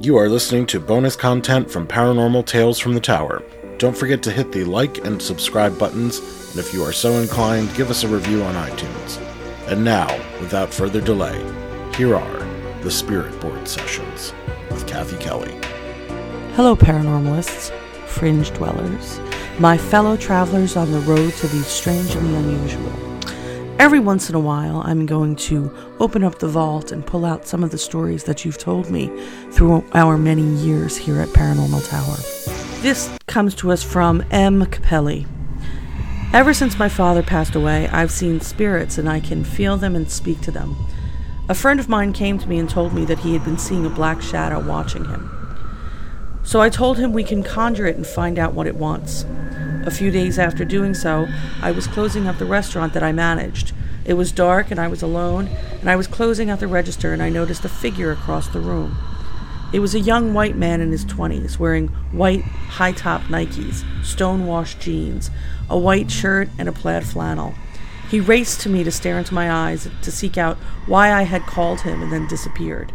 You are listening to bonus content from Paranormal Tales from the Tower. Don't forget to hit the like and subscribe buttons, and if you are so inclined, give us a review on iTunes. And now, without further delay, here are the Spirit Board Sessions with Kathy Kelly. Hello, paranormalists, fringe dwellers, my fellow travelers on the road to the strange and the unusual. Every once in a while, I'm going to open up the vault and pull out some of the stories that you've told me through our many years here at Paranormal Tower. This comes to us from M. Capelli. Ever since my father passed away, I've seen spirits and I can feel them and speak to them. A friend of mine came to me and told me that he had been seeing a black shadow watching him. So I told him we can conjure it and find out what it wants. A few days after doing so, I was closing up the restaurant that I managed. It was dark and I was alone, and I was closing out the register and I noticed a figure across the room. It was a young white man in his 20s, wearing white high top Nikes, stone washed jeans, a white shirt, and a plaid flannel. He raced to me to stare into my eyes to seek out why I had called him and then disappeared.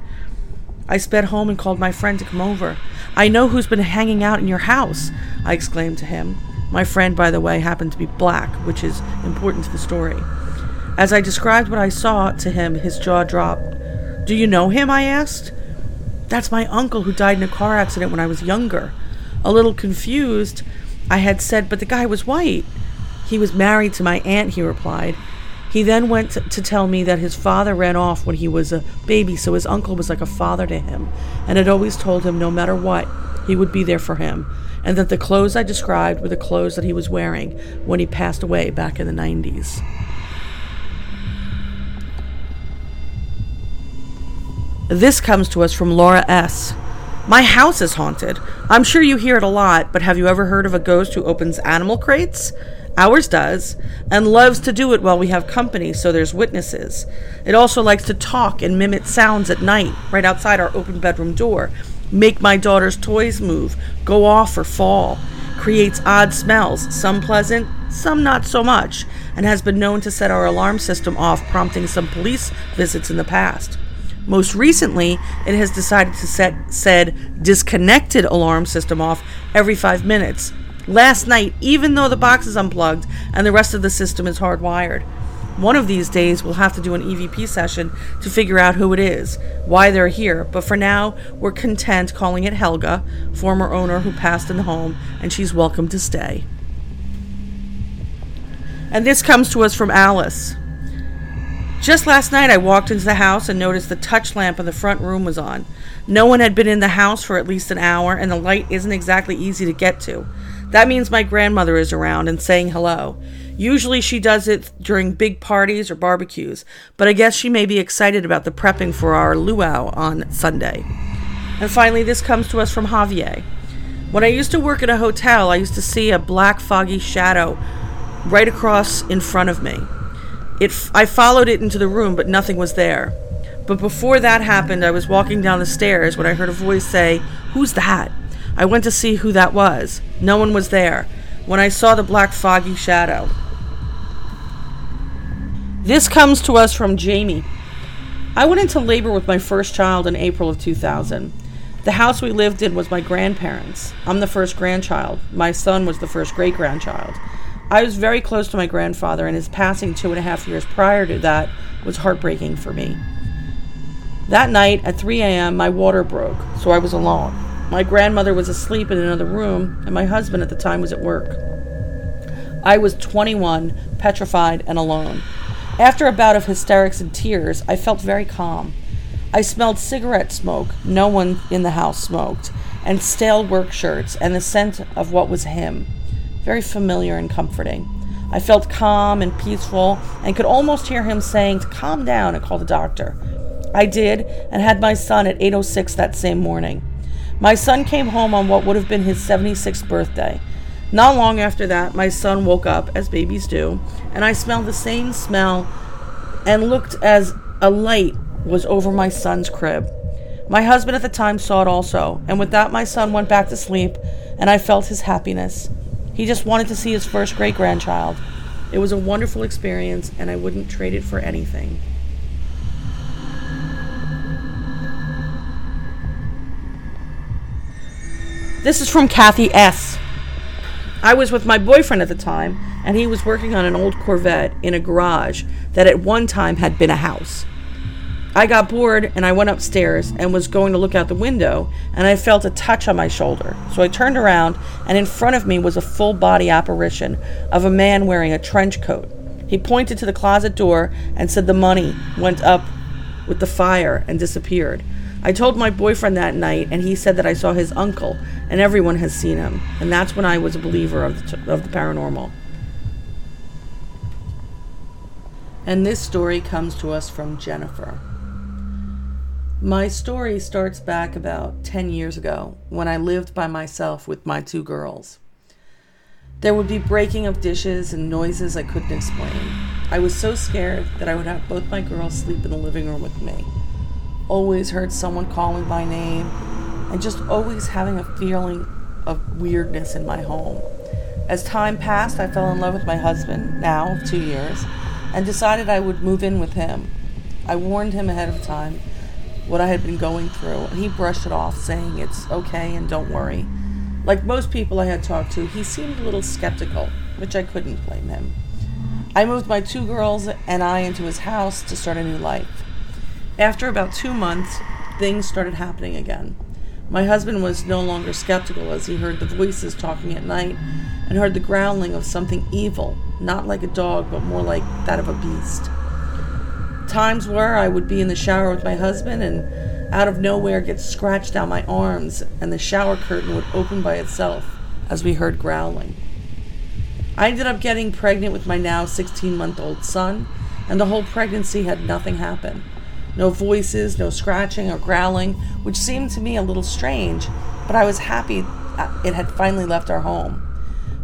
I sped home and called my friend to come over. I know who's been hanging out in your house, I exclaimed to him. My friend, by the way, happened to be black, which is important to the story. As I described what I saw to him, his jaw dropped. Do you know him? I asked. That's my uncle who died in a car accident when I was younger. A little confused, I had said, But the guy was white. He was married to my aunt, he replied. He then went to, tell me that his father ran off when he was a baby, so his uncle was like a father to him, and had always told him no matter what, he would be there for him and that the clothes I described were the clothes that he was wearing when he passed away back in the 90s. This comes to us from Laura S. My house is haunted. I'm sure you hear it a lot, but have you ever heard of a ghost who opens animal crates? Ours does, and loves to do it while we have company, so there's witnesses. It also likes to talk and mimic sounds at night, right outside our open bedroom door, make my daughter's toys move, go off or fall, creates odd smells, some pleasant, some not so much, and has been known to set our alarm system off, prompting some police visits in the past. Most recently, it has decided to set said disconnected alarm system off every five minutes. Last night, even though the box is unplugged and the rest of the system is hardwired. One of these days, we'll have to do an EVP session to figure out who it is, why they're here, but for now, we're content calling it Helga, former owner who passed in the home, and she's welcome to stay. And this comes to us from Alice. Just last night, I walked into the house and noticed the touch lamp in the front room was on. No one had been in the house for at least an hour, and the light isn't exactly easy to get to. That means my grandmother is around and saying hello. Usually she does it during big parties or barbecues, but I guess she may be excited about the prepping for our luau on Sunday. And finally, this comes to us from Javier. When I used to work at a hotel, I used to see a black foggy shadow right across in front of me. It, I followed it into the room, but nothing was there. But before that happened, I was walking down the stairs when I heard a voice say, Who's that? I went to see who that was. No one was there. When I saw the black foggy shadow, this comes to us from Jamie. I went into labor with my first child in April of 2000. The house we lived in was my grandparents'. I'm the first grandchild. My son was the first great grandchild. I was very close to my grandfather, and his passing two and a half years prior to that was heartbreaking for me. That night at 3 a.m., my water broke, so I was alone. My grandmother was asleep in another room, and my husband at the time was at work. I was 21, petrified, and alone. After a bout of hysterics and tears, I felt very calm. I smelled cigarette smoke, no one in the house smoked, and stale work shirts, and the scent of what was him. Very familiar and comforting. I felt calm and peaceful and could almost hear him saying to calm down and call the doctor. I did and had my son at 8:06 that same morning. My son came home on what would have been his 76th birthday. Not long after that, my son woke up, as babies do, and I smelled the same smell and looked as a light was over my son's crib. My husband at the time saw it also, and with that, my son went back to sleep, and I felt his happiness. He just wanted to see his first great grandchild. It was a wonderful experience, and I wouldn't trade it for anything. This is from Kathy S. I was with my boyfriend at the time, and he was working on an old Corvette in a garage that at one time had been a house. I got bored and I went upstairs and was going to look out the window, and I felt a touch on my shoulder. So I turned around, and in front of me was a full body apparition of a man wearing a trench coat. He pointed to the closet door and said the money went up with the fire and disappeared. I told my boyfriend that night, and he said that I saw his uncle, and everyone has seen him. And that's when I was a believer of the, of the paranormal. And this story comes to us from Jennifer. My story starts back about 10 years ago when I lived by myself with my two girls. There would be breaking of dishes and noises I couldn't explain. I was so scared that I would have both my girls sleep in the living room with me always heard someone calling my name, and just always having a feeling of weirdness in my home. As time passed, I fell in love with my husband, now of two years, and decided I would move in with him. I warned him ahead of time what I had been going through, and he brushed it off, saying it's okay and don't worry. Like most people I had talked to, he seemed a little skeptical, which I couldn't blame him. I moved my two girls and I into his house to start a new life. After about two months, things started happening again. My husband was no longer skeptical as he heard the voices talking at night and heard the growling of something evil, not like a dog, but more like that of a beast. Times were I would be in the shower with my husband and out of nowhere get scratched down my arms, and the shower curtain would open by itself as we heard growling. I ended up getting pregnant with my now 16 month old son, and the whole pregnancy had nothing happen. No voices, no scratching or growling, which seemed to me a little strange, but I was happy it had finally left our home.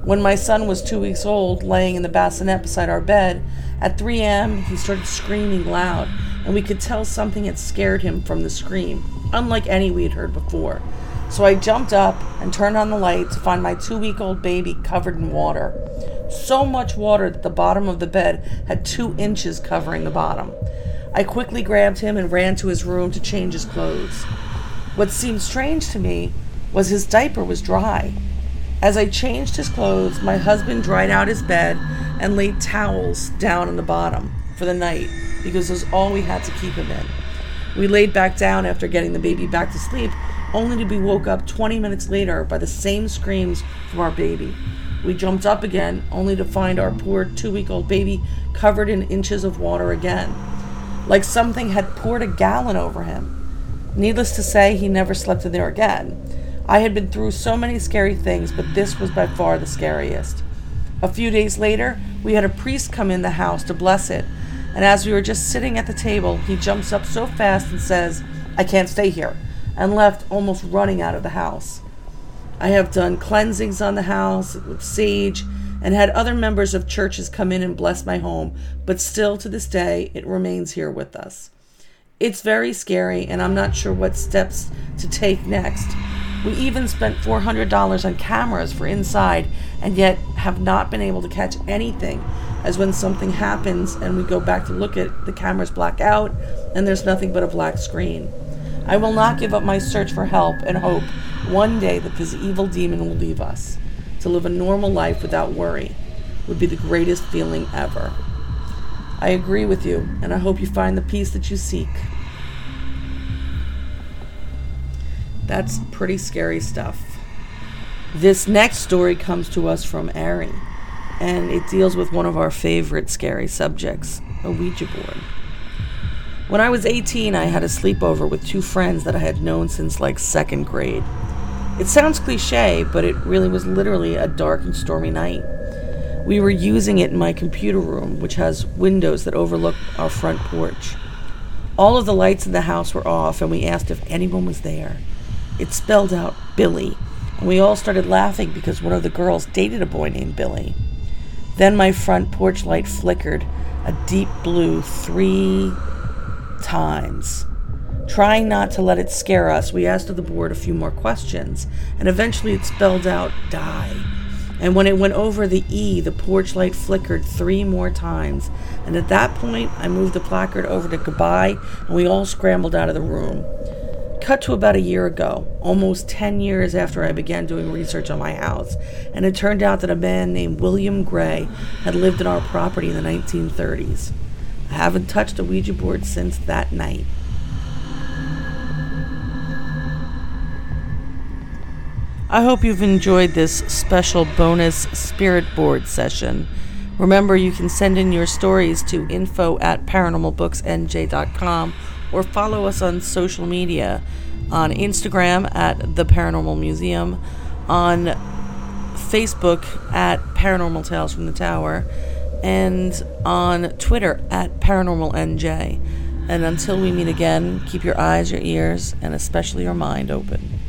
When my son was two weeks old, laying in the bassinet beside our bed, at 3 a.m., he started screaming loud, and we could tell something had scared him from the scream, unlike any we had heard before. So I jumped up and turned on the light to find my two week old baby covered in water. So much water that the bottom of the bed had two inches covering the bottom. I quickly grabbed him and ran to his room to change his clothes. What seemed strange to me was his diaper was dry. As I changed his clothes, my husband dried out his bed and laid towels down on the bottom for the night because it was all we had to keep him in. We laid back down after getting the baby back to sleep, only to be woke up 20 minutes later by the same screams from our baby. We jumped up again, only to find our poor two week old baby covered in inches of water again like something had poured a gallon over him. Needless to say, he never slept in there again. I had been through so many scary things, but this was by far the scariest. A few days later, we had a priest come in the house to bless it, and as we were just sitting at the table, he jumps up so fast and says, I can't stay here, and left almost running out of the house. I have done cleansings on the house with sage and had other members of churches come in and bless my home, but still to this day, it remains here with us. It's very scary, and I'm not sure what steps to take next. We even spent $400 on cameras for inside, and yet have not been able to catch anything. As when something happens and we go back to look at the cameras black out, and there's nothing but a black screen. I will not give up my search for help and hope one day that this evil demon will leave us to live a normal life without worry would be the greatest feeling ever. I agree with you, and I hope you find the peace that you seek. That's pretty scary stuff. This next story comes to us from Ari, and it deals with one of our favorite scary subjects a Ouija board. When I was 18, I had a sleepover with two friends that I had known since like second grade. It sounds cliche, but it really was literally a dark and stormy night. We were using it in my computer room, which has windows that overlook our front porch. All of the lights in the house were off, and we asked if anyone was there. It spelled out Billy, and we all started laughing because one of the girls dated a boy named Billy. Then my front porch light flickered a deep blue three times. Trying not to let it scare us, we asked of the board a few more questions, and eventually it spelled out die. And when it went over the E, the porch light flickered three more times. And at that point, I moved the placard over to goodbye, and we all scrambled out of the room. Cut to about a year ago, almost 10 years after I began doing research on my house, and it turned out that a man named William Gray had lived in our property in the 1930s. I haven't touched a Ouija board since that night. I hope you've enjoyed this special bonus spirit board session. Remember, you can send in your stories to info at paranormalbooksnj.com or follow us on social media on Instagram at The Paranormal Museum, on Facebook at Paranormal Tales from the Tower, and on Twitter at Paranormal NJ. And until we meet again, keep your eyes, your ears, and especially your mind open.